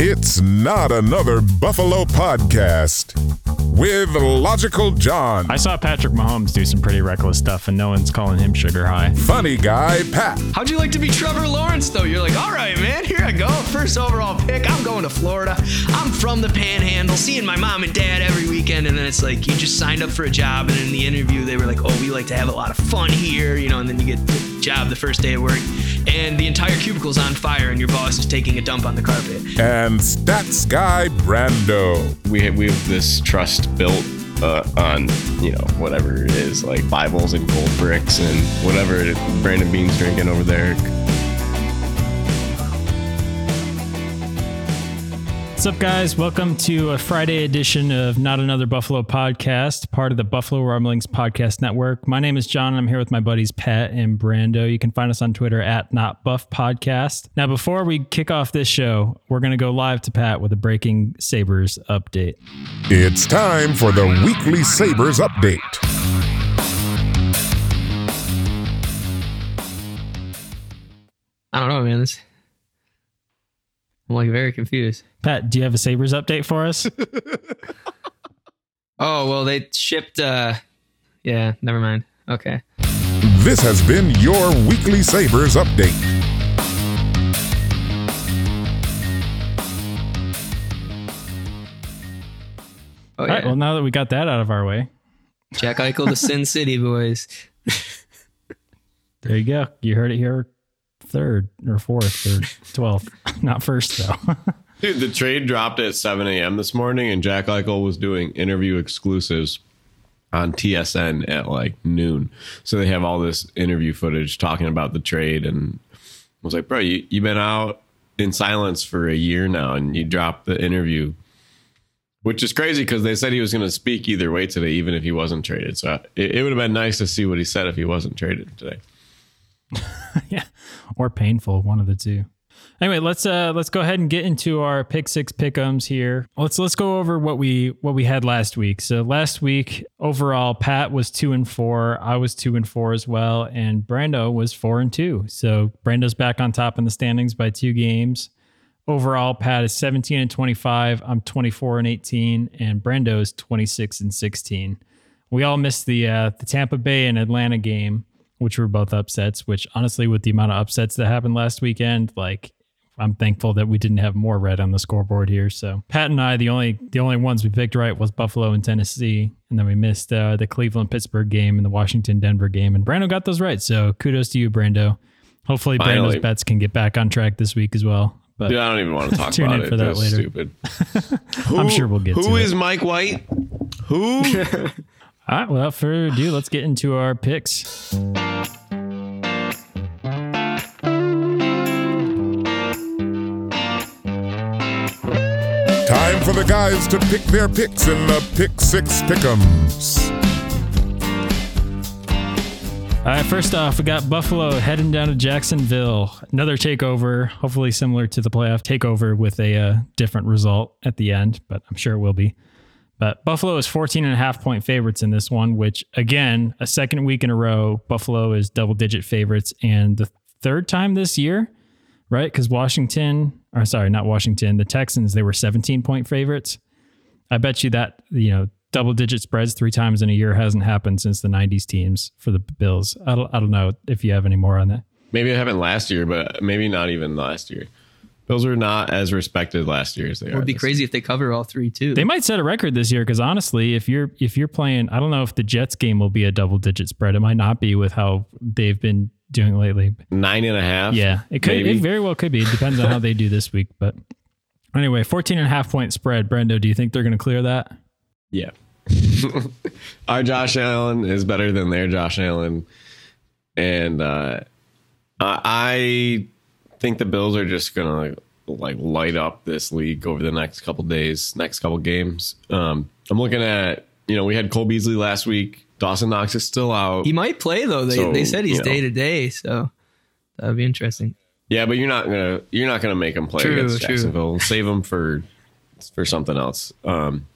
It's not another Buffalo podcast with Logical John, I saw Patrick Mahomes do some pretty reckless stuff, and no one's calling him sugar high. funny guy Pat, How'd you like to be Trevor Lawrence, though? You're like, all right, man, here I go. First overall pick. I'm going to Florida. I'm from the panhandle, seeing my mom and dad every weekend. And then it's like, you just signed up for a job. And in the interview, they were like, oh, we like to have a lot of fun here, you know, and then you get the job the first day of work. And the entire cubicle's on fire, and your boss is taking a dump on the carpet. and stats guy Brando. we have, we have this trust built uh, on you know whatever it is like Bibles and gold bricks and whatever Brandon Bean's drinking over there. What's up, guys? Welcome to a Friday edition of Not Another Buffalo podcast, part of the Buffalo Rumblings podcast network. My name is John. and I'm here with my buddies Pat and Brando. You can find us on Twitter at Not Buff Podcast. Now, before we kick off this show, we're going to go live to Pat with a breaking Sabres update. It's time for the weekly Sabres update. I don't know, man. This, I'm like very confused. Pat, do you have a Sabres update for us? Oh, well, they shipped, uh, yeah, never mind. Okay. This has been your weekly Sabres update. Oh, All right. yeah. Well, now that we got that out of our way, Jack Eichel, the Sin City boys. there you go. You heard it here third or fourth or 12th. Not first, though. Dude, the trade dropped at 7 a.m. this morning, and Jack Eichel was doing interview exclusives on TSN at like noon. So they have all this interview footage talking about the trade, and I was like, bro, you you've been out in silence for a year now, and you dropped the interview. Which is crazy because they said he was going to speak either way today, even if he wasn't traded. So uh, it, it would have been nice to see what he said if he wasn't traded today. yeah, or painful, one of the two. Anyway, let's uh let's go ahead and get into our pick six pickums here. Let's let's go over what we what we had last week. So last week overall, Pat was two and four, I was two and four as well, and Brando was four and two. So Brando's back on top in the standings by two games. Overall, Pat is 17 and 25. I'm 24 and 18, and Brando is 26 and 16. We all missed the uh, the Tampa Bay and Atlanta game, which were both upsets. Which honestly, with the amount of upsets that happened last weekend, like I'm thankful that we didn't have more red on the scoreboard here. So Pat and I, the only the only ones we picked right was Buffalo and Tennessee, and then we missed uh, the Cleveland Pittsburgh game and the Washington Denver game, and Brando got those right. So kudos to you, Brando. Hopefully, Finally. Brando's bets can get back on track this week as well. But Dude, I don't even want to talk Tune about in it. for that That's later. stupid. I'm sure we'll get Who to is it. Mike White? Who? All right, without further ado, let's get into our picks. Time for the guys to pick their picks in the Pick Six Pick'ems. All right, first off, we got Buffalo heading down to Jacksonville. Another takeover, hopefully similar to the playoff takeover with a uh, different result at the end, but I'm sure it will be. But Buffalo is 14 and a half point favorites in this one, which again, a second week in a row, Buffalo is double digit favorites. And the third time this year, right? Because Washington, or sorry, not Washington, the Texans, they were 17 point favorites. I bet you that, you know, double digit spreads three times in a year hasn't happened since the 90s teams for the Bills. I don't, I don't know if you have any more on that. Maybe it happened last year, but maybe not even last year. Bills are not as respected last year as they It are. It would be this crazy if they cover all three too. They might set a record this year because honestly, if you're if you're playing, I don't know if the Jets game will be a double digit spread. It might not be with how they've been doing lately. Nine and a half. Yeah, it could. Maybe. It very well could be. It depends on how they do this week. But anyway, 14 and a half point spread. Brendo, do you think they're going to clear that? Yeah. Our Josh Allen is better than their Josh Allen. And uh, I I think the Bills are just going to like light up this league over the next couple days, next couple games. Um, I'm looking at, you know, we had Cole Beasley last week. Dawson Knox is still out. he might play though. They So, they said he's day to day, so that would be interesting. Yeah, but you're not gonna you're not gonna make him play True, against true. Jacksonville. Save him for for something else. Um,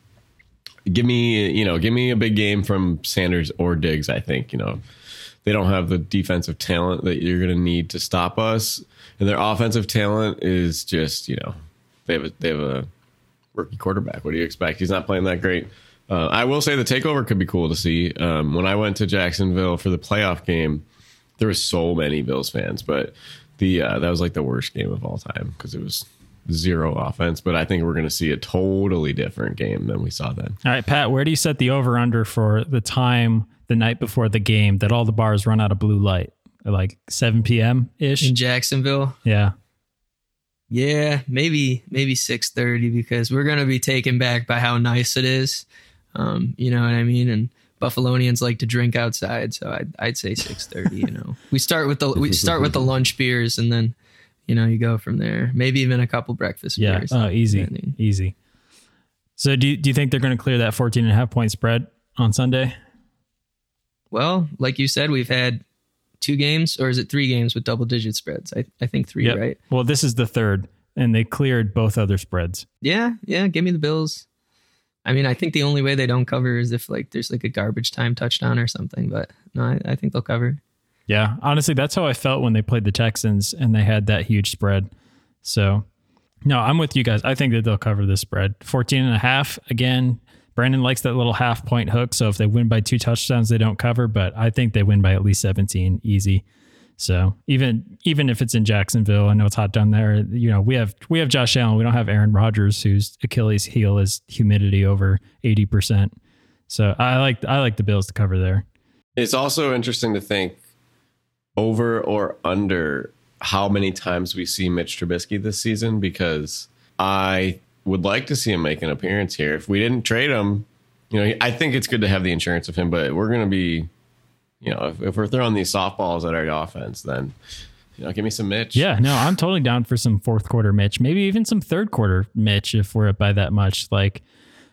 give me you know give me a big game from Sanders or Diggs. I think you know they don't have the defensive talent that you're gonna need to stop us, and their offensive talent is just you know they have a, they have a rookie quarterback. What do you expect? He's not playing that great. Uh, I will say the takeover could be cool to see. Um, when I went to Jacksonville for the playoff game, there was so many Bills fans, but the uh, that was like the worst game of all time because it was zero offense. But I think we're going to see a totally different game than we saw then. All right, Pat, where do you set the over under for the time the night before the game that all the bars run out of blue light? Like 7 p.m. ish? In Jacksonville, Yeah. yeah, maybe maybe six thirty because we're gonna be taken back by how nice it is. Um, you know what I mean? And Buffalonians like to drink outside, so I'd I'd say six thirty. You know, we start with the we start with the lunch beers, and then you know you go from there. Maybe even a couple breakfast Yeah. beers. Oh, easy. depending. Easy. So do you, do you think they're going to clear that 14 and a half point spread on Sunday? Well, like you said, we've had two games, or is it three games with double digit spreads? I I think three, Yep. right? Well, this is the third, and they cleared both other spreads. Yeah, yeah. Give me the Bills. I mean, I think the only way they don't cover is if like there's like a garbage time touchdown or something. But no, I, I think they'll cover. Yeah, honestly, that's how I felt when they played the Texans and they had that huge spread. So, no, I'm with you guys. I think that they'll cover this spread. 14 and a half. Again, Brandon likes that little half point hook. So if they win by two touchdowns, they don't cover, but I think they win by at least 17 easy. So even even if it's in Jacksonville, I know it's hot down there. You know, we have we have Josh Allen. We don't have Aaron Rodgers, whose Achilles heel is humidity over 80%. So I like I like the Bills to cover there. It's also interesting to think over or under how many times we see Mitch Trubisky this season because I would like to see him make an appearance here. If we didn't trade him, you know, I think it's good to have the insurance of him, but we're going to be, you know, if, if we're throwing these softballs at our offense, then, you know, give me some Mitch. Yeah, no, I'm totally down for some fourth quarter Mitch, maybe even some third quarter Mitch if we're up by that much. Like,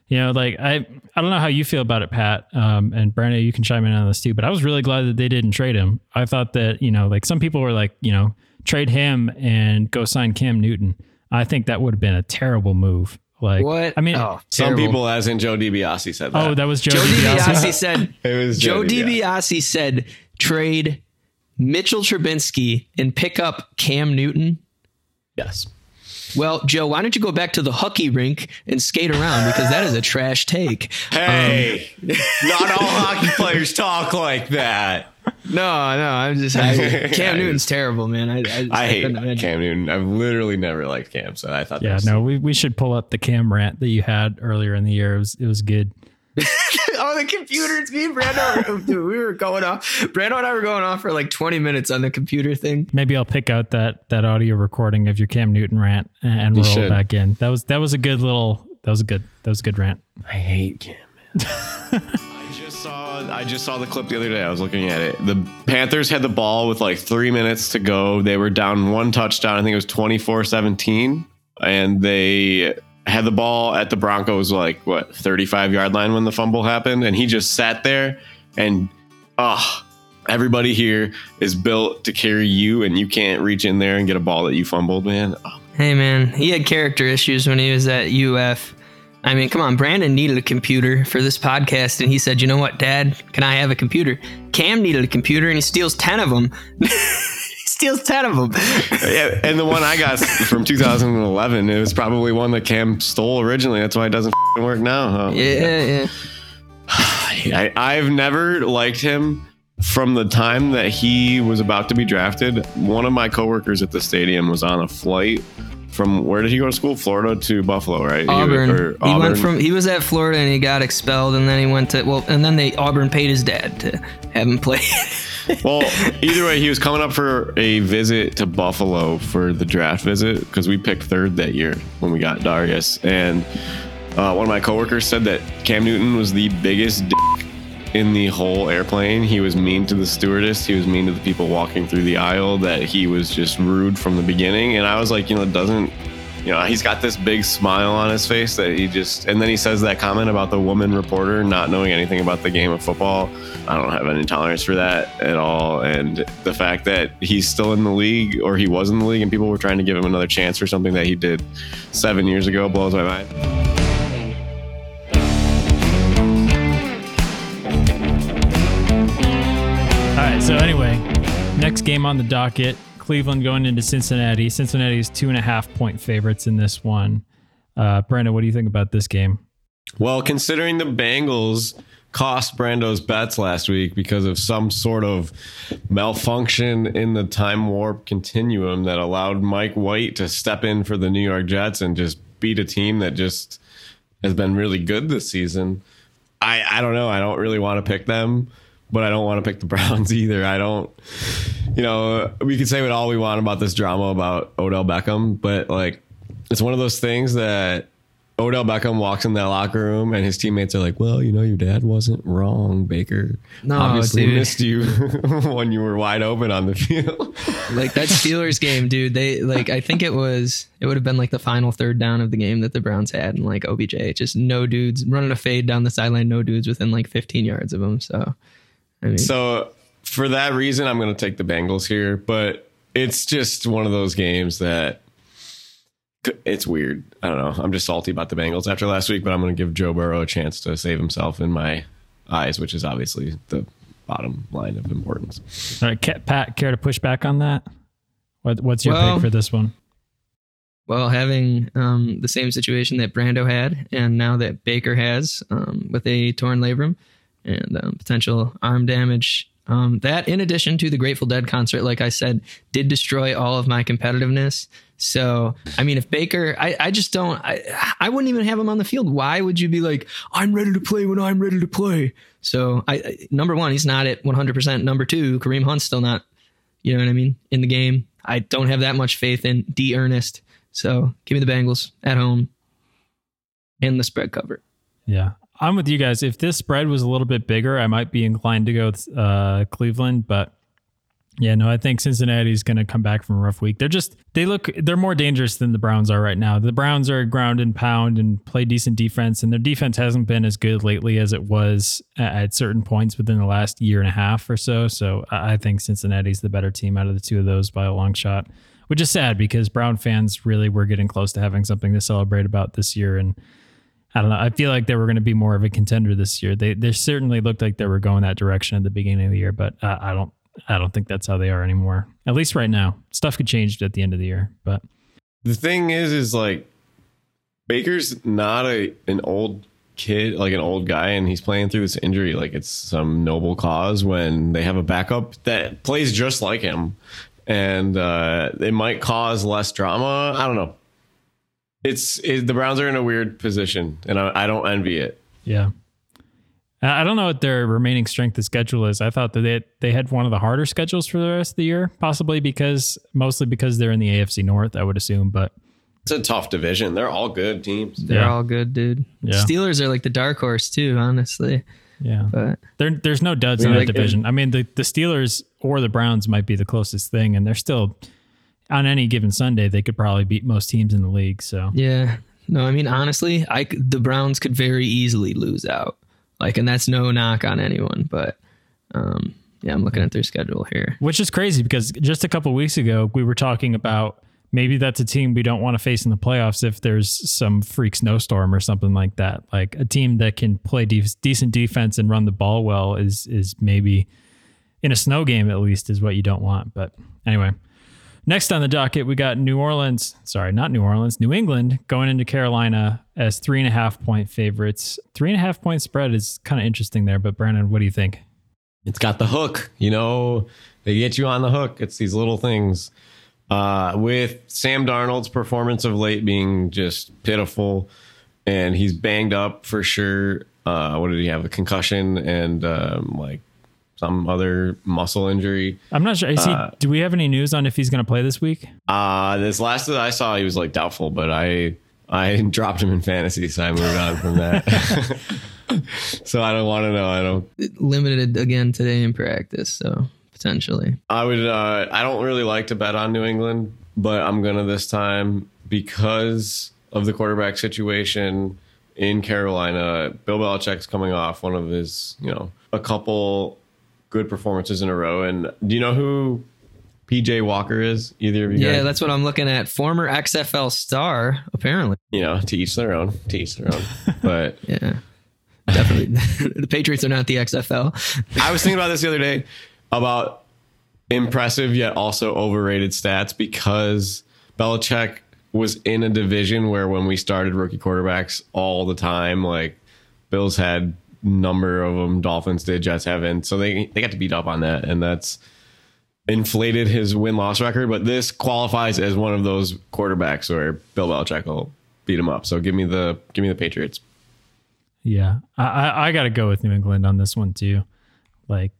you know, like I I don't know how you feel about it, Pat. Um, and Brandon, you can chime in on this too. But I was really glad that they didn't trade him. I thought that you know, like some people were like, you know, trade him and go sign Cam Newton. I think that would have been a terrible move. Like, What? I mean, oh, Some terrible. people, as in Joe DiBiase, said oh, that. oh, that was Joe, Joe DiBiase. DiBiase said. It was Joe Joe DiBiase said trade Mitchell Trubisky and pick up Cam Newton. yes. Well, Joe, why don't you go back to the hockey rink and skate around because that is a trash take. Hey, um, not all hockey players talk like that. No, no, I'm just I, Cam I Newton's terrible, man. I, I, I hate. Cam Newton. I've literally never liked Cam, so I thought that Yeah, was no, we, we should pull up the Cam rant that you had earlier in the year. It was it was good. oh, the computers. Me and Brando, dude, we were going off. Brando and I were going off for like 20 minutes on the computer thing. Maybe I'll pick out that that audio recording of your Cam Newton rant and You roll it should. back in. That was that was a good little that was a good that was a good rant. I hate Cam. I just saw I just saw the clip the other day. I was looking at it. The Panthers had the ball with like three minutes to go. They were down one touchdown. I think it was 24-17. And they had the ball at the Broncos like what 35 yard line when the fumble happened. And he just sat there and ah everybody here is built to carry you and you can't reach in there and get a ball that you fumbled, man. Oh, Hey, man, he had character issues when he was at UF. I mean, come on, Brandon needed a computer for this podcast, and he said, "You know what, Dad? Can I have a computer?" Cam needed a computer, and he steals ten of them. he steals ten of them. yeah, and the one I got from 2011, it was probably one that Cam stole originally. That's why it doesn't f***ing work now. Huh? Yeah, yeah. I, I've never liked him from the time that he was about to be drafted. One of my coworkers at the stadium was on a flight from where did he go to school? Florida to Buffalo, right? He- Auburn. He, went from he was at Florida and he got expelled, and then he went to well, and then they Auburn paid his dad to have him play. well, either way, he was coming up for a visit to Buffalo for the draft visit because we picked third that year when we got Darius. And uh, one of my coworkers said that Cam Newton was the biggest dick in the whole airplane. He was mean to the stewardess. He was mean to the people walking through the aisle. That he was just rude from the beginning. And I was like, you know, it doesn't. You know, he's got this big smile on his face that he just, and then he says that comment about the woman reporter not knowing anything about the game of football. I don't have any tolerance for that at all. And the fact that he's still in the league or he was in the league and people were trying to give him another chance for something that he did seven years ago blows my mind. So anyway, next game on the docket: Cleveland going into Cincinnati. Cincinnati is two and a half point favorites in this one. Uh, what do you think about this game? Well, considering the Bengals cost Brando's bets last week because of some sort of malfunction in the time warp continuum that allowed Mike White to step in for the New York Jets and just beat a team that just has been really good this season. I, I don't know. I don't really want to pick them, but I don't want to pick the Browns either. I don't, you know, we could say what all we want about this drama about Odell Beckham, but like, it's one of those things that Odell Beckham walks in that locker room and his teammates are like, "Well, you know, your dad wasn't wrong, Baker. No, obviously dude. missed you when you were wide open on the field." like that Steelers game, dude. They like I think it was it would have been like the final third down of the game that the Browns had, and like OBJ just no dudes running a fade down the sideline, no dudes within like 15 yards of him. So I mean, so for that reason, I'm going to take the Bengals here, but it's just one of those games that it's weird. I don't know. I'm just salty about the Bengals after last week, but I'm going to give Joe Burrow a chance to save himself in my eyes, which is obviously the bottom line of importance. All right, Pat, care to push back on that? What, what's your Well- pick for this one? well, having um, the same situation that Brando had, and now that Baker has um, with a torn labrum and um, potential arm damage. Um, that, in addition to the Grateful Dead concert, like I said, did destroy all of my competitiveness. So, I mean, if Baker, I, I just don't, I, I wouldn't even have him on the field. Why would you be like, I'm ready to play when I'm ready to play? So, I, I number one, he's not at 100%. Number two, Kareem Hunt's still not, you know what I mean, in the game. I don't have that much faith in D'Ernest. So give me the Bengals at home and the spread cover. Yeah. I'm with you guys. If this spread was a little bit bigger, I might be inclined to go with uh, Cleveland, but yeah, no, I think Cincinnati's going to come back from a rough week. They're just they look they're more dangerous than the Browns are right now. The Browns are ground and pound and play decent defense, and their defense hasn't been as good lately as it was at, certain points within the last year and a half or so. So I think Cincinnati's the better team out of the two of those by a long shot, which is sad because Brown fans really were getting close to having something to celebrate about this year and. I don't know. I feel like they were going to be more of a contender this year. They they certainly looked like they were going that direction at the beginning of the year, but uh, I don't I don't think that's how they are anymore. At least right now. Stuff could change at the end of the year, but The thing is, is like Baker's not a an old kid, like an old guy, and he's playing through this injury like it's some noble cause. When they have a backup that plays just like him, and uh, it might cause less drama. I don't know. It's it, the Browns are in a weird position, and I, I don't envy it. yeah. I I don't know what their remaining strength of schedule is. I thought that they they had one of the harder schedules for the rest of the year, possibly because mostly because they're in the AFC North, I would assume, but It's a tough division. They're all good teams. They're Yeah. all good, dude. Yeah. Steelers are like the dark horse too, honestly. yeah. But There, there's no duds in that like, division. I mean, the, the Steelers or the Browns might be the closest thing, and they're still on any given Sunday they could probably beat most teams in the league. So yeah, no, I mean honestly, I the Browns could very easily lose out. Like, and that's no knock on anyone, but um, yeah, I'm looking at their schedule here. which is crazy because just a couple weeks ago we were talking about maybe that's a team we don't want to face in the playoffs if there's some freak snowstorm or something like that. Like a team that can play de- decent defense and run the ball well is is maybe in a snow game at least is what you don't want. But anyway, Next on the docket, we got New Orleans. Sorry, not New Orleans, New England going into Carolina as three and a half point favorites. Three and a half point spread is kind of interesting there. But Brandon, what do you think? It's got the hook. You know, they get you on the hook. It's these little things. Uh, with Sam Darnold's performance of late being just pitiful, and he's banged up for sure. Uh, what did he have? A concussion and um, like some other muscle injury. I'm not sure. Is he, do we have any news on if he's going to play this week? Uh, this last that I saw, he was like doubtful, but I I dropped him in fantasy, so I moved on from that. so I don't want to know. I don't. Limited again today in practice, so potentially. I would. Uh, I don't really like to bet on New England, but I'm gonna this time because of the quarterback situation in Carolina. Bill Belichick's coming off one of his, you know, a couple good performances in a row. And do you know who PJ Walker is? Either of you Yeah, guys? that's what I'm looking at. Former XFL star, apparently. you know, to each their own. To each their own. But Yeah. Definitely. the Patriots are not the XFL. I was thinking about this the other day about impressive yet also overrated stats because Belichick was in a division where when we started rookie quarterbacks all the time, like Bills had number of them, Dolphins did, Jets haven't, so they they got to beat up on that, and that's inflated his win loss record. But this qualifies as one of those quarterbacks where Bill Belichick will beat him up. So give me the give me the Patriots. Yeah, I I, got to go with New England on this one too. Like,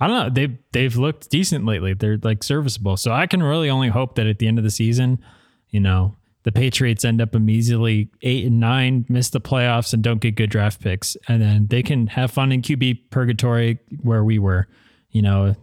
I don't know. They they've looked decent lately. They're like serviceable. So I can really only hope that at the end of the season, you know, the Patriots end up immediately eight and nine, miss the playoffs, and don't get good draft picks, and then they can have fun in QB purgatory where we were. You know,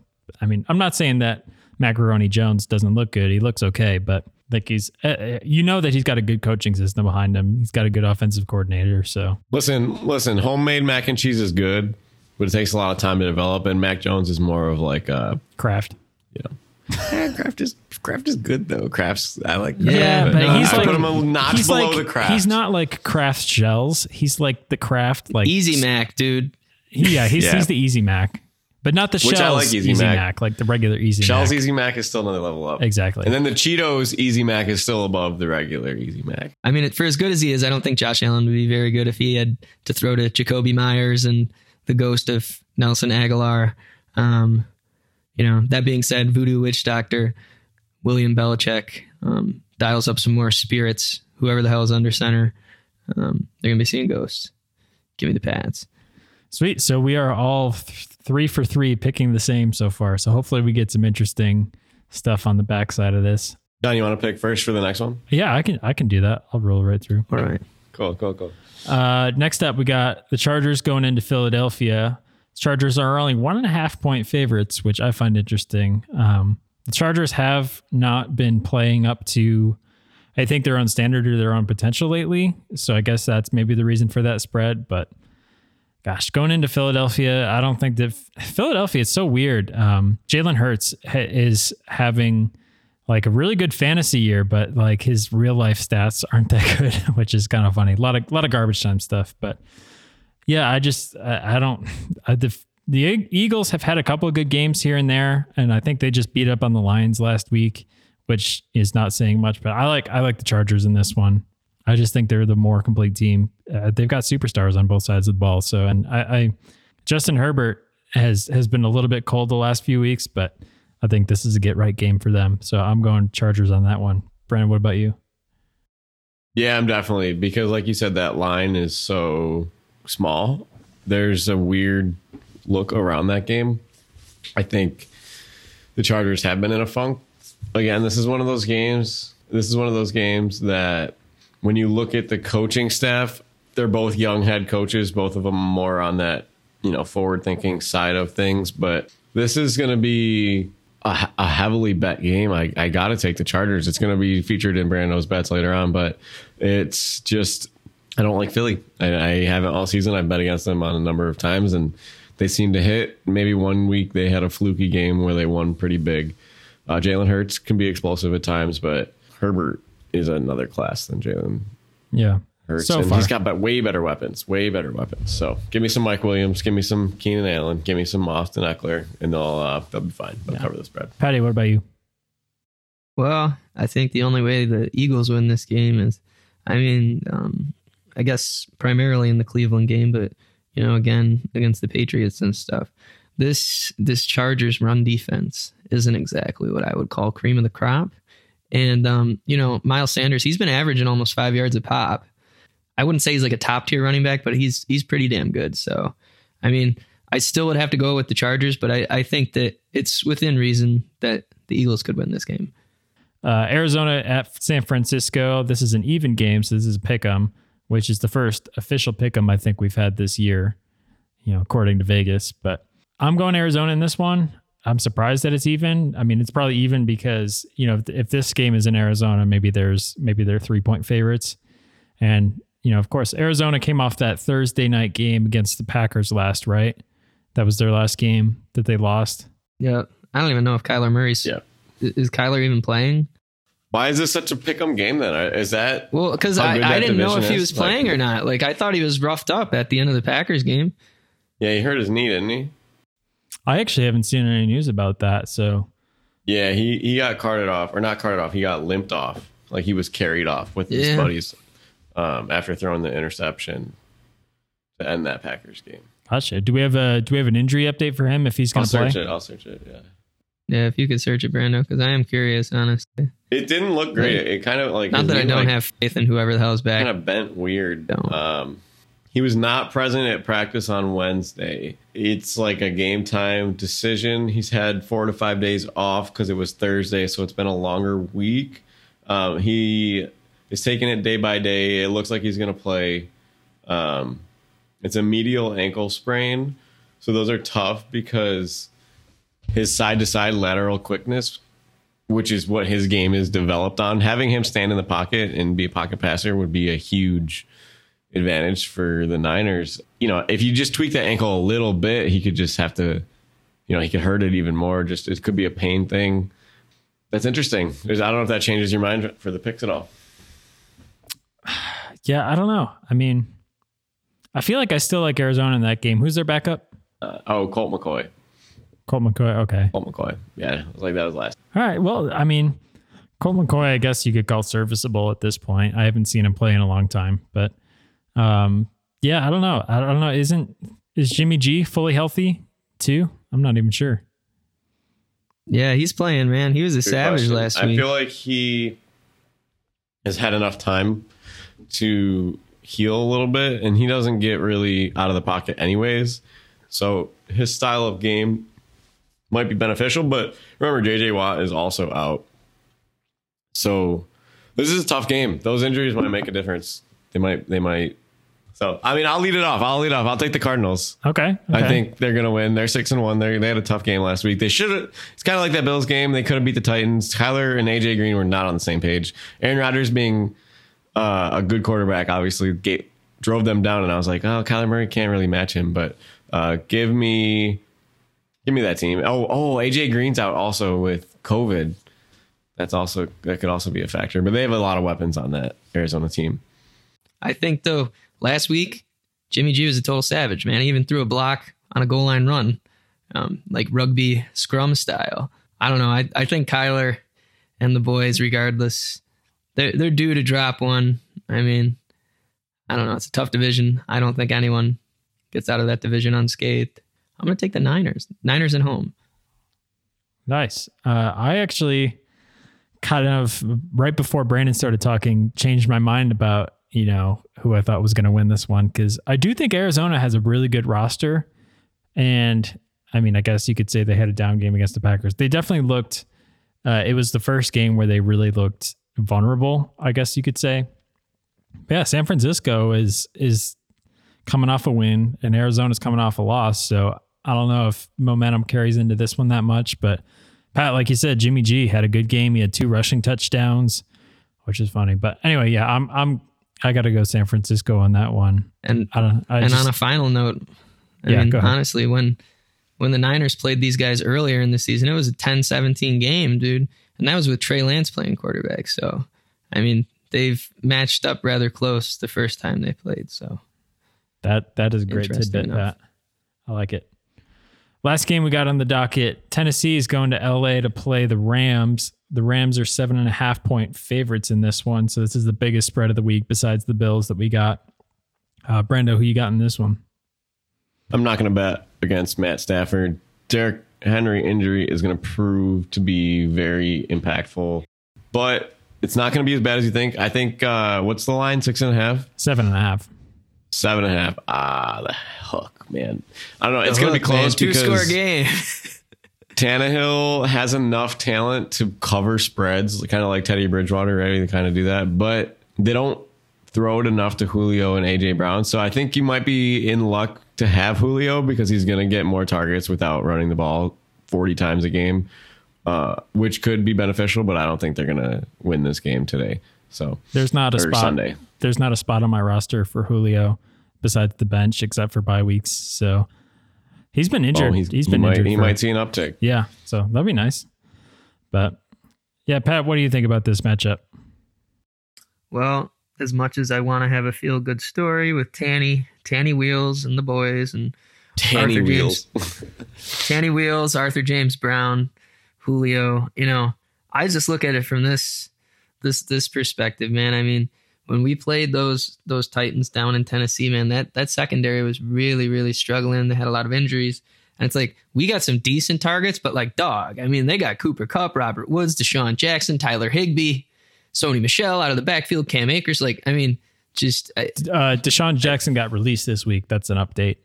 I mean, I'm not saying that Macaroni Jones doesn't look good. He looks okay, but like he's, uh, uh, you know, that he's got a good coaching system behind him. He's got a good offensive coordinator. So Listen, listen. Homemade mac and cheese is good, but it takes a lot of time to develop. And Mac Jones is more of like a, Kraft. you know, Kraft is Kraft is good though. Kraft's I like. Yeah, Kraft, but he's I like put him a notch he's below like, the Kraft. He's not like Kraft shells. He's like the Kraft like Easy Mac, dude. Yeah, he's Yeah. he's the Easy Mac, but not the Which I shells like Easy Mac. like the regular Easy Mac. Shell's Mac. Easy Mac is still another level up. Exactly. And then the Cheetos Easy Mac is still above the regular Easy Mac. I mean, for as good as he is, I don't think Josh Allen would be very good if he had to throw to Jakobi Meyers and the ghost of Nelson Agholor. Um, you know, that being said, Voodoo Witch Doctor William Belichick um, dials up some more spirits. Whoever the hell is under center, um, they're gonna be seeing ghosts. Give me the pads. Sweet. So we are all th- three for three picking the same so far. So hopefully we get some interesting stuff on the backside of this. John, you want to pick first for the next one? Yeah, I can I can do that. I'll roll right through. All right. Cool, cool, cool. Uh, next up, we got the Chargers going into Philadelphia. Chargers are only one and a half point favorites, which I find interesting. Um, the Chargers have not been playing up to, I think, their own standard or their own potential lately. So I guess that's maybe the reason for that spread. But gosh, going into Philadelphia, I don't think that Philadelphia is so weird. Um, Jalen Hurts ha- is having like a really good fantasy year, but like his real life stats aren't that good, which is kind of funny. A lot of lot of garbage time stuff, but yeah, I just I, I don't I, the the Eagles have had a couple of good games here and there, and I think they just beat up on the Lions last week, which is not saying much. But I like I like the Chargers in this one. I just think they're the more complete team. Uh, they've got superstars on both sides of the ball. So, and I, I Justin Herbert has has been a little bit cold the last few weeks, but I think this is a get right game for them. So I'm going Chargers on that one. Brandon, what about you? Yeah, I'm definitely because, like you said, that line is so small. There's a weird look around that game. I think the Chargers have been in a funk. Again, this is one of those games. This is one of those games that when you look at the coaching staff, they're both young head coaches, both of them more on that, you know, forward thinking side of things. But this is going to be a, a heavily bet game. I, I got to take the Chargers. It's going to be featured in Brando's bets later on, but it's just, I don't like Philly. I, I haven't all season. I've bet against them on a number of times and they seem to hit. Maybe one week they had a fluky game where they won pretty big. Uh, Jalen Hurts can be explosive at times, but Herbert is another class than Jalen Yeah. Hurts. So and far. he's got but way better weapons, way better weapons. So give me some Mike Williams, give me some Keenan Allen, give me some Austin Ekeler, and they'll uh, they'll be fine. They'll cover the spread. Patty, what about you? Well, I think the only way the Eagles win this game is, I mean, um, I guess primarily in the Cleveland game, but you know, again against the Patriots and stuff. This this Chargers run defense isn't exactly what I would call cream of the crop. And um, you know, Miles Sanders, he's been averaging almost five yards a pop. I wouldn't say he's like a top tier running back, but he's he's pretty damn good. So, I mean, I still would have to go with the Chargers, but I, I think that it's within reason that the Eagles could win this game. Uh, Arizona at San Francisco. This is an even game, so this is a pick 'em, which is the first official pick 'em I think we've had this year. You know, according to Vegas, but I'm going Arizona in this one. I'm surprised that it's even. I mean, it's probably even because you know if, if this game is in Arizona, maybe there's maybe they're three point favorites, and you know, of course, Arizona came off that Thursday night game against the Packers last, right? That was their last game that they lost. Yeah, I don't even know if Kyler Murray's. Yeah. Is Kyler even playing? Why is this such a pick 'em game then? Is that Well, because I, I didn't know division if he was playing Like- or not. Like I thought he was roughed up at the end of the Packers game. yeah? He hurt his knee, didn't he? I actually haven't seen any news about that, so Yeah, he he got carted off, or not carted off. He got limped off, like he was carried off with his buddies um, after throwing the interception to end that Packers game. gotcha. Do we have a do we have an injury update for him if he's going to play? I'll search it. I'll search it. Yeah, Yeah, if you could search it, Brando, because I am curious, honestly. it didn't look great. It kind of like Not that I don't like, have faith in whoever the hell is back. kind of bent weird. Don't. Um, he was not present at practice on Wednesday. It's like a game time decision. He's had four to five days off because it was Thursday, so it's been a longer week. Um, he is taking it day by day. It looks like he's going to play. Um, it's a medial ankle sprain, so those are tough because his side to side lateral quickness which is what his game is developed on. Having him stand in the pocket and be a pocket passer would be a huge advantage for the Niners. You know, if you just tweak that ankle a little bit, he could just have to, you know, he could hurt it even more. Just it could be a pain thing. That's interesting. I don't know if that changes your mind for the picks at all. Yeah, I don't know. I mean, I feel like I still like Arizona in that game. Who's their backup? Uh, oh, Colt McCoy. Colt McCoy. Okay. Colt McCoy. Yeah, it was like that was last. All right. Well, I mean, Colt McCoy, I guess you could call serviceable at this point. I haven't seen him play in a long time, but um, yeah, I don't know. I don't know. Isn't is Jimmy G fully healthy too? I'm not even sure. yeah, he's playing, man. He was a Good savage question. last I week. I feel like he has had enough time to heal a little bit, and he doesn't get really out of the pocket anyways. So his style of game might be beneficial. But remember, JJ Watt is also out. So this is a tough game. Those injuries might make a difference. They might. They might. So I mean, I'll lead it off. I'll lead off. I'll take the Cardinals. Okay. I think they're going to win. They're six and one. They they had a tough game last week. They should have. It's kind of like that Bills game. They could have beat the Titans. Kyler and AJ Green were not on the same page. Aaron Rodgers being uh, a good quarterback, obviously ga- drove them down. And I was like, oh, Kyler Murray can't really match him. But uh, give me, give me that team. Oh, oh, AJ Green's out also with COVID. That's also that could also be a factor. But they have a lot of weapons on that Arizona team. I think though, last week Jimmy G was a total savage, man. He even threw a block on a goal line run, um, like rugby scrum style. I don't know. I, I think Kyler and the boys, regardless, they're they're due to drop one. I mean, I don't know. It's a tough division. I don't think anyone gets out of that division unscathed. I'm gonna take the Niners. Niners at home. Nice. Uh, I actually kind of right before Brandon started talking, changed my mind about you know who I thought was going to win this one because I do think Arizona has a really good roster, and I mean I guess you could say they had a down game against the Packers. They definitely looked. Uh, it was the first game where they really looked vulnerable. I guess you could say. But yeah, San Francisco is is coming off a win, and Arizona's coming off a loss. So I don't know if momentum carries into this one that much, but Pat, like you said, Jimmy G had a good game. He had two rushing touchdowns, which is funny. But anyway, yeah, I'm I'm I got to go San Francisco on that one. And I don't. I and just, on a final note, I Yeah, mean, honestly, when when the Niners played these guys earlier in the season, it was a 10-17 game, dude. And that was with Trey Lance playing quarterback. So, I mean, they've matched up rather close the first time they played. So, that that is great tidbit. enough. Pat, I like it. Last game we got on the docket: Tennessee is going to LA to play the Rams. The Rams are seven and a half point favorites in this one. So this is the biggest spread of the week besides the Bills that we got. Uh, Brendo, who you got in this one? I'm not going to bet against Matt Stafford. Derrick Henry injury is going to prove to be very impactful, but it's not going to be as bad as you think. I think uh, what's the line? Six and a half, Seven and a half. Seven and a half. Ah, the hook, man. I don't know. It's going to be close Two score game. Tannehill has enough talent to cover spreads, kind of like Teddy Bridgewater, right? They kind of do that, but they don't throw it enough to Julio and AJ Brown. So I think you might be in luck to have Julio because he's going to get more targets without running the ball 40 times a game, uh, which could be beneficial, but I don't think they're going to win this game today. So There's not a spot. Sunday. There's not a spot on my roster for Julio besides the bench, except for bye weeks. So he's been oh, injured. oh, he's he's, been he might, injured. he for- might see an uptick. Yeah, so that'd be nice. But yeah, Pat, what do you think about this matchup? Well, as much as I want to have a feel good story with Tanny, Tanny Wheels and the boys and Tanny Arthur wheels. Tanny Wheels, Arthur James Brown, Julio, you know, I just look at it from this this this perspective, man. I mean, when we played those those Titans down in Tennessee, man, that that secondary was really really struggling. They had a lot of injuries. And it's like we got some decent targets, but like dog, I mean, they got Cooper Kupp, Robert Woods, DeSean Jackson, Tyler Higbee, Sony Michel out of the backfield, Cam Akers. Like, I mean, just I, Uh, DeSean Jackson got released this week. That's an update.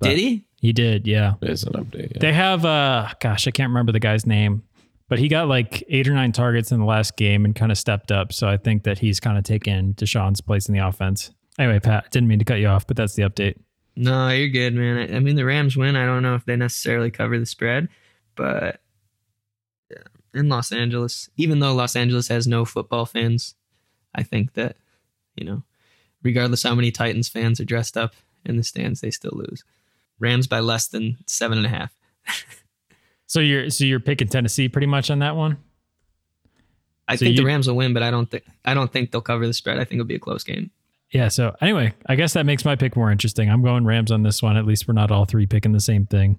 did he? He did, yeah. It's an update. yeah. They have, uh, gosh, I can't remember the guy's name, but he got like eight or nine targets in the last game and kind of stepped up. So I think that he's kind of taken DeSean's place in the offense. Anyway, Pat, didn't mean to cut you off, but that's the update. No, you're good, man. I, mean, the Rams win. I don't know if they necessarily cover the spread, but yeah, in Los Angeles, even though Los Angeles has no football fans, I think that you know, regardless how many Titans fans are dressed up in the stands, they still lose. Rams by less than seven and a half. So you're so you're picking Tennessee pretty much on that one. I So think you- the Rams will win, but I don't think I don't think they'll cover the spread. I think it'll be a close game. Yeah. So anyway, I guess that makes my pick more interesting. I'm going Rams on this one. At least we're not all three picking the same thing.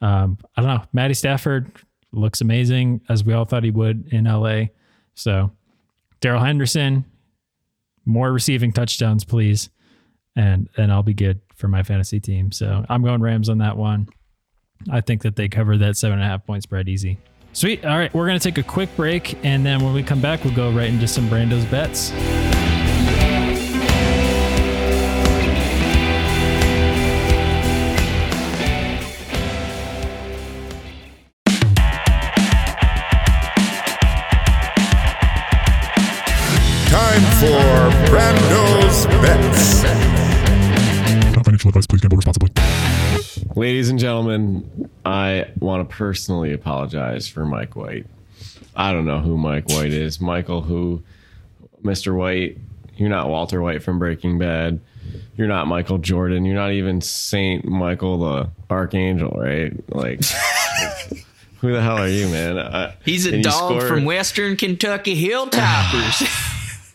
Um, I don't know. Matty Stafford looks amazing as we all thought he would in LA. So Darrell Henderson, more receiving touchdowns, please. And and I'll be good for my fantasy team. So I'm going Rams on that one. I think that they cover that seven and a half point spread easy. Sweet. All right, we're gonna take a quick break, and then when we come back, we'll go right into some Brando's bets. Time for Brando's Bets. Not financial advice. Please gamble responsibly. Ladies and gentlemen, I want to personally apologize for Mike White. I don't know who Mike White is. Michael, who? Mr. White. You're not Walter White from Breaking Bad. You're not Michael Jordan. You're not even Saint Michael the Archangel, right? Like, who the hell are you, man? I, He's a dog scored- from Western Kentucky Hilltoppers.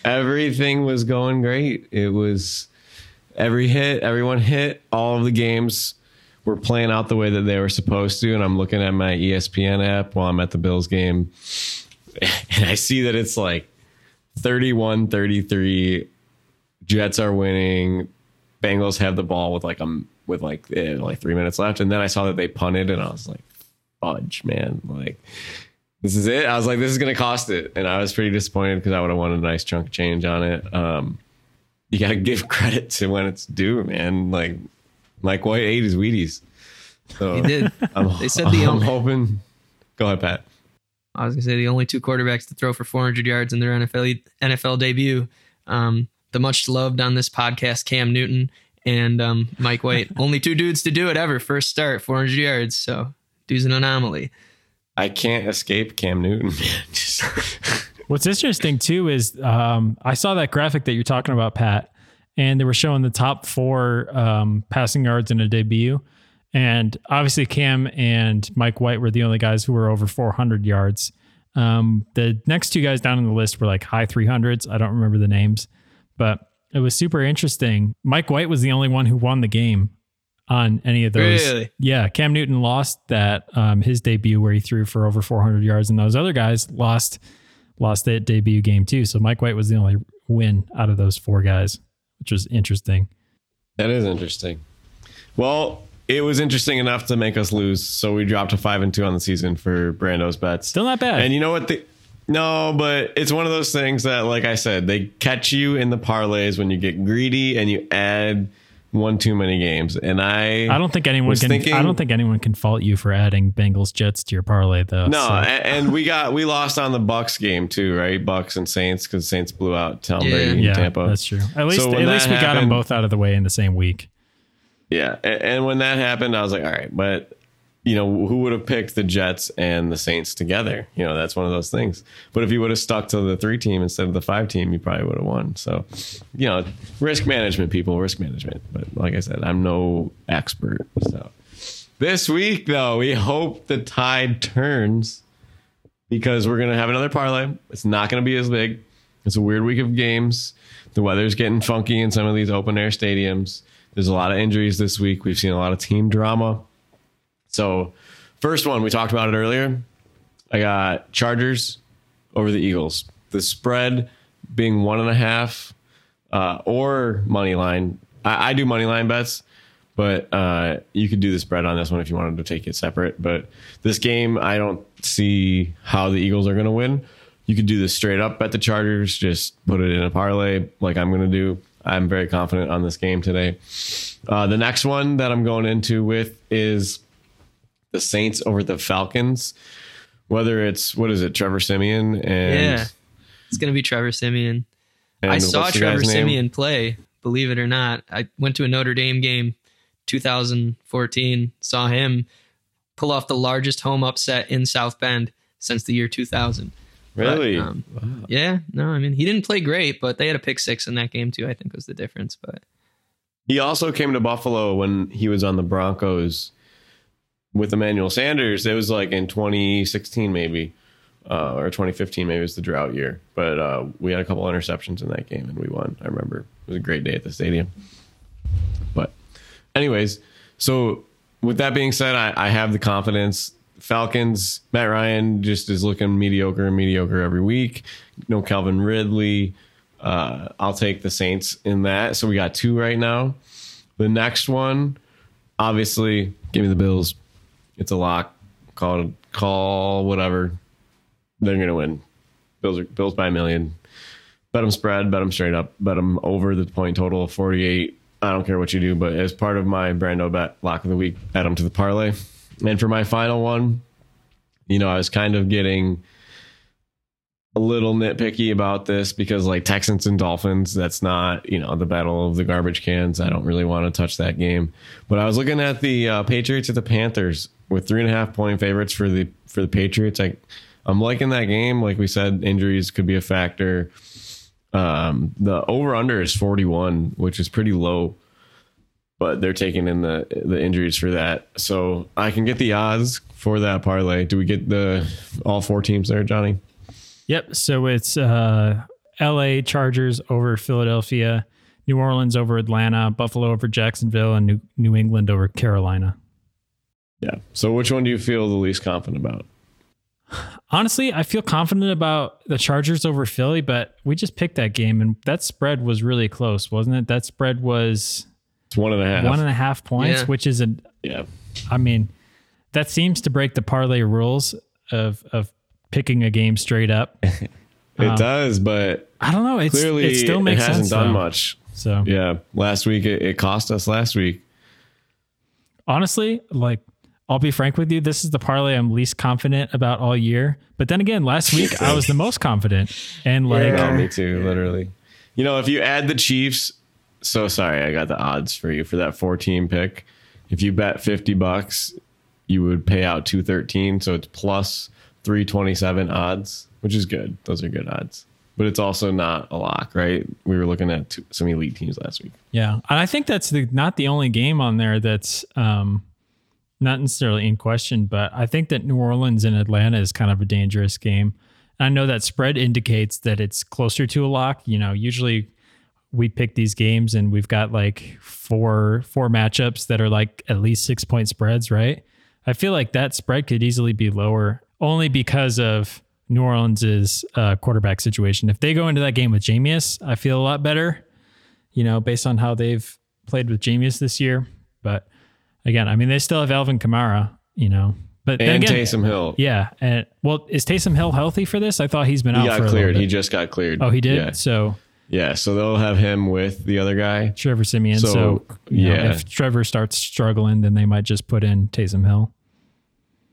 everything was going great. It was every hit, everyone hit. All of the games were playing out the way that they were supposed to. And I'm looking at my ESPN app while I'm at the Bills game. And I see that it's like 31 33. Jets are winning. Bengals have the ball with like um with like eh, like three minutes left, and then I saw that they punted, and I was like, "Fudge, man!" Like this is it. I was like, this is gonna cost it, and I was pretty disappointed because I would have wanted a nice chunk of change on it. Um, you gotta give credit to when it's due, man. Like Mike White ate his Wheaties. So he did. I'm, They said the I'm only- hoping. Go ahead, Pat. I was gonna say the only two quarterbacks to throw for 400 yards in their NFL NFL debut. Um, the much loved on this podcast, Cam Newton and um, Mike White. only two dudes to do it ever. First start, 400 yards. So dude's an anomaly. I can't escape Cam Newton. What's interesting too is um, I saw that graphic that you're talking about, Pat, and they were showing the top four um, passing yards in a debut. And obviously, Cam and Mike White were the only guys who were over 400 yards. Um, the next two guys down on the list were like high 300s. I don't remember the names, but it was super interesting. Mike White was the only one who won the game on any of those. Really? Yeah, Cam Newton lost that um, his debut where he threw for over 400 yards, and those other guys lost lost that debut game too. So Mike White was the only win out of those four guys, which was interesting. That is interesting. Well, it was interesting enough to make us lose, so we dropped to five and two on the season for Brando's bets. Still not bad. And you know what? The, no, but it's one of those things that, like I said, they catch you in the parlays when you get greedy and you add one too many games. And I, I don't think anyone can. thinking- I don't think anyone can fault you for adding Bengals Jets to your parlay though. no, so- a- and we got we lost on the Bucs game too, right? Bucs and Saints because Saints blew out Tom Yeah. Brady in yeah, Tampa. that's true. At least, So at least we that got them both out of the way in the same week. Yeah, a- and when that happened, I was like, all right, but you know, who would have picked the Jets and the Saints together? You know, that's one of those things. But if you would have stuck to the three team instead of the five team, you probably would have won. So, you know, risk management, people, risk management. But like I said, I'm no expert. So this week, though, we hope the tide turns because we're gonna have another parlay. It's not gonna be as big. It's a weird week of games. The weather's getting funky in some of these open air stadiums. There's a lot of injuries this week. We've seen a lot of team drama. So, first one, we talked about it earlier. I got Chargers over the Eagles. The spread being one and a half uh, or money line. I, I do money line bets, but uh, you could do the spread on this one if you wanted to take it separate. But this game, I don't see how the Eagles are going to win. You could do this straight up bet the Chargers, just put it in a parlay like I'm going to do. I'm very confident on this game today. Uh, the next one that I'm going into with is the Saints over the Falcons. Whether it's what is it, Trevor Siemian and Yeah. It's gonna be Trevor Siemian. I saw Trevor? Siemian play, believe it or not. I went to a Notre Dame game 2014, saw him pull off the largest home upset in South Bend since the year 2000. But, Really? um, Yeah, no, I mean, he didn't play great, but they had a pick six in that game too, I think was the difference. But He also came to Buffalo when he was on the Broncos with Emmanuel Sanders. It was like in 2016, maybe, uh, or 2015, maybe it was the drought year. But uh, we had a couple interceptions in that game and we won. I remember it was a great day at the stadium. But, anyways, so with that being said, I, I have the confidence. Falcons, Matt Ryan just is looking mediocre and mediocre every week. No Calvin Ridley. Uh, I'll take the Saints in that. So we got two right now. The next one, obviously, give me the Bills. It's a lock. Call call whatever. They're gonna win. Bills are, Bills by a million. Bet them spread. Bet them straight up. Bet them over the point total of forty eight. I don't care what you do, but as part of my Brando bet lock of the week, add them to the parlay. And for my final one, you know, I was kind of getting a little nitpicky about this because like Texans and Dolphins, that's not, you know, the battle of the garbage cans. I don't really want to touch that game. But I was looking at the uh, Patriots at the Panthers with three and a half point favorites for the for the Patriots. I I'm liking that game. Like we said, injuries could be a factor. Um, the over under is 41, which is pretty low. But they're taking in the the injuries for that, so I can get the odds for that parlay. Do we get the all four teams there, Johnny? Yep. So it's uh, L.A. Chargers over Philadelphia, New Orleans over Atlanta, Buffalo over Jacksonville, and New New England over Carolina. Yeah. So which one do you feel the least confident about? Honestly, I feel confident about the Chargers over Philly, but we just picked that game, and that spread was really close, wasn't it? That spread was It's one and a half. one and a half points, Yeah. which is a yeah. I mean, that seems to break the parlay rules of of picking a game straight up. It Um, does, but I don't know. It's, clearly it still makes hasn't sense. done though. much. So Yeah. Last week it, it cost us last week. honestly, like I'll be frank with you, this is the parlay I'm least confident about all year. But then again, last week I was the most confident, and like No, me too, literally. You know, if you add the Chiefs, so sorry, I got the odds for you for that 14 pick. If you bet 50 bucks, you would pay out 213. So it's plus 327 odds, which is good. Those are good odds. But it's also not a lock, right? We were looking at two, some elite teams last week. Yeah, and I think that's the, not the only game on there that's um, not necessarily in question, but I think that New Orleans and Atlanta is kind of a dangerous game. I know that spread indicates that it's closer to a lock. You know, usually we pick these games and we've got like four four matchups that are like at least six point spreads, right? I feel like that spread could easily be lower only because of New Orleans' uh, quarterback situation. If they go into that game with Jameis, I feel a lot better, you know, based on how they've played with Jameis this year. But again, I mean, they still have Alvin Kamara, you know. But then And again, Taysom Hill. yeah, and well, is Taysom Hill healthy for this? I thought he's been He out got for a cleared. bit. He just got cleared. oh, he did. Yeah. So Yeah. So they'll have him with the other guy. Trevor Siemian. So, So, you know, yeah. if Trevor starts struggling, then they might just put in Taysom Hill.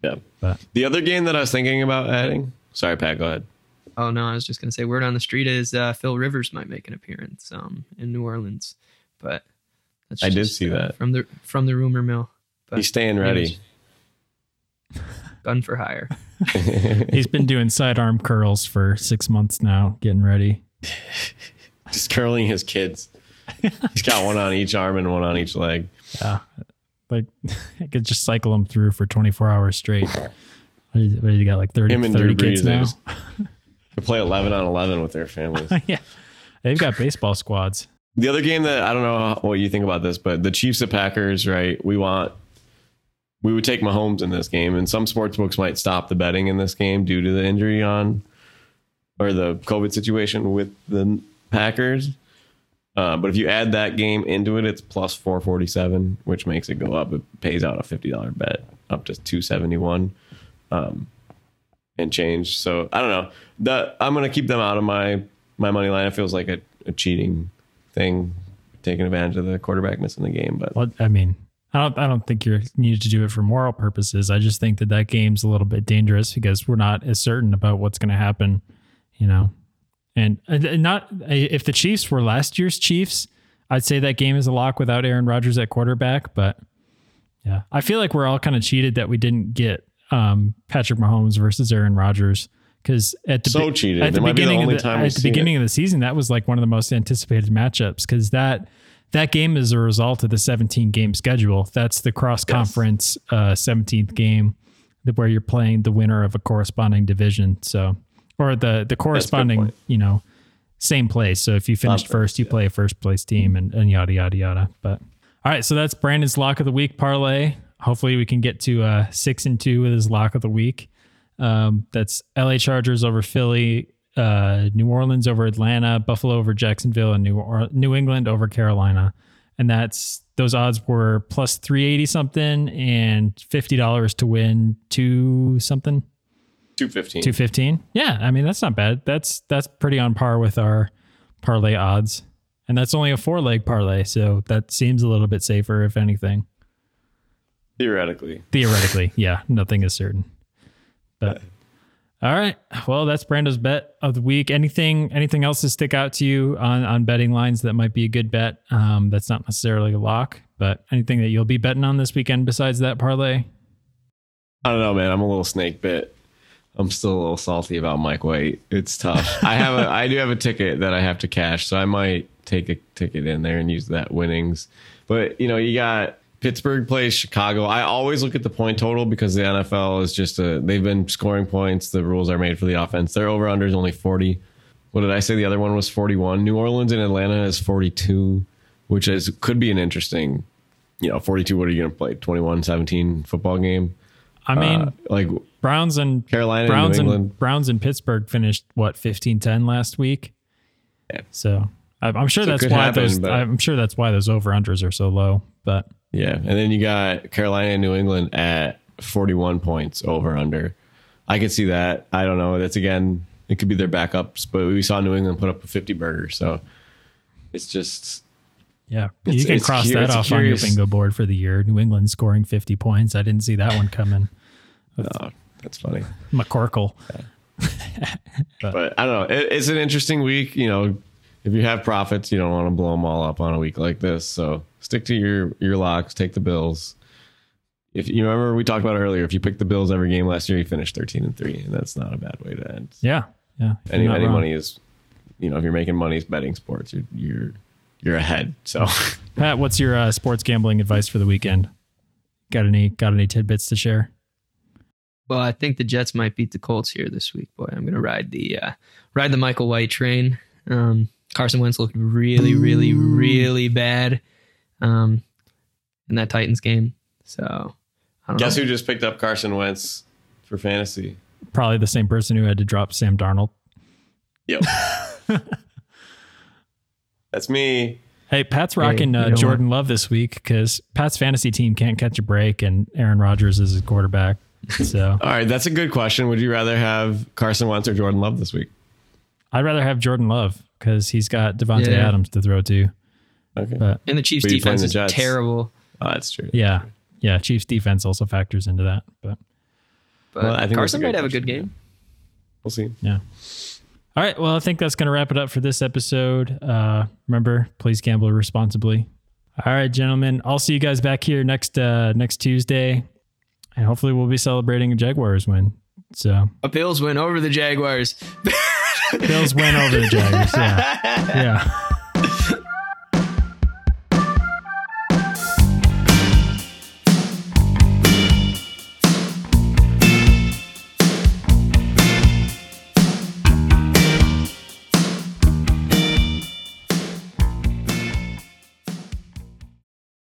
Yeah. But The other game that I was thinking about adding. Sorry, Pat. Go ahead. Oh no, I was just gonna say word on the street is uh, Phil Rivers might make an appearance um, in New Orleans, but that's I did see uh, that. from the from the rumor mill. But He's staying ready. gun for hire. he's been doing sidearm curls for six months now, getting ready. Just curling his kids. He's got one on each arm and one on each leg. Yeah, like I could just cycle them through for 24 hours straight. What do you, you got? Like 30, Him and 30 Drew kids now? they just- They play 11 on 11 with their families. yeah. They've got baseball squads. The other game that I don't know what you think about this, but the Chiefs at Packers, right? We want we would take Mahomes in this game, and some sports books might stop the betting in this game due to the injury on or the COVID situation with the Packers. Uh, but if you add that game into it, it's plus four forty seven, which makes it go up. It pays out a fifty dollar bet up to two seventy one, um, and change. So I don't know. I'm gonna keep them out of my my money line. It feels like a, a cheating thing, taking advantage of the quarterback missing the game. But Well, I mean, I don't, I don't think you need to do it for moral purposes. I just think that that game's a little bit dangerous because we're not as certain about what's going to happen, you know. And, and not if the Chiefs were last year's Chiefs, I'd say that game is a lock without Aaron Rodgers at quarterback. But yeah, I feel like we're all kind of cheated that we didn't get um, Patrick Mahomes versus Aaron Rodgers because at the So be- cheated. At the It might be the beginning of the, at the beginning it. of the season, that was like one of the most anticipated matchups because that that game is a result of the 17 game schedule. That's the cross conference uh, 17th game where you're playing the winner of a corresponding division. So, or the the corresponding, you know, same place. So if you finished first, you play a first place team and, and yada yada yada. But all right, so that's Brandon's lock of the week parlay. Hopefully, we can get to uh, six and two with his lock of the week. Um, that's LA Chargers over Philly, uh, New Orleans over Atlanta, Buffalo over Jacksonville, and New or- New England over Carolina. And that's those odds were plus three eighty something and fifty dollars to win two something. two fifteen. 215 yeah i mean that's not bad. That's that's pretty on par with our parlay odds. And that's only a four leg parlay so that seems a little bit safer if anything. Theoretically, theoretically yeah. Nothing is certain but all right well that's brando's bet of the week anything anything else to stick out to you on on betting lines that might be a good bet um that's not necessarily a lock but anything that you'll be betting on this weekend besides that parlay I don't know, man. I'm a little snake bit. I'm still a little salty about Mike White. It's tough. I have a, I do have a ticket that I have to cash, so I might take a ticket in there and use that winnings. But you know, you got Pittsburgh plays Chicago. I always look at the point total because the NFL is just a. They've been scoring points. The rules are made for the offense. Their over under is only 40. What did I say? The other one was 41. New Orleans and Atlanta is 42, which is could be an interesting. You know, 42. What are you going to play? 21, 17 football game. i mean Uh, like Browns and Carolina Browns New and Browns and Pittsburgh finished what 15-10 last week. Yeah. So I'm I'm sure So that's why happen, those. I'm sure that's why those over unders are so low. But Yeah, and then you got Carolina and New England at 41 points over under. I could see that. I don't know. That's again, it could be their backups, but we saw New England put up a 50 burger, so it's just yeah, It's- you can cross that off on your bingo board for the year. New England scoring 50 points. I didn't see that one coming. oh, that's funny. McCorkle. But I don't know. It, it's an interesting week. You know, if you have profits, you don't want to blow them all up on a week like this. So stick to your your locks. Take the Bills. If you remember, we talked about earlier. If you pick the Bills every game last year, you finished 13 and three, and that's not a bad way to end. Yeah, yeah. any any wrong. money is you know if you're making money betting sports you're you're you're ahead so Pat, what's your uh, sports gambling advice for the weekend? Got any got any tidbits to share? Well, I think the Jets might beat the Colts here this week. Boy, I'm gonna ride the uh, ride the Michael White train. Um, Carson Wentz looked really, really, really bad um, in that Titans game. So I don't Guess know. who just picked up Carson Wentz for fantasy? Probably the same person who had to drop Sam Darnold. Yep. That's me. Hey, Pat's rocking you uh, Jordan Love this week because Pat's fantasy team can't catch a break, and Aaron Rodgers is his quarterback. So All right, that's a good question. Would you rather have Carson Wentz or Jordan Love this week? I'd rather have Jordan Love because he's got Davante Yeah. Adams to throw to. Okay. But and the Chiefs But you playing defense the is Jets. terrible. Oh, that's true. yeah, yeah, Chiefs defense also factors into that. But But Well, I think that's Carson might have a good game. We'll see. yeah. All right. Well, I think that's going to wrap it up for this episode. Uh, remember, please gamble responsibly. All right, gentlemen. I'll see you guys back here next uh, next Tuesday, and hopefully we'll be celebrating a Jaguars win. So A Bills win over the Jaguars. Bills went over the Jaguars. Yeah, yeah.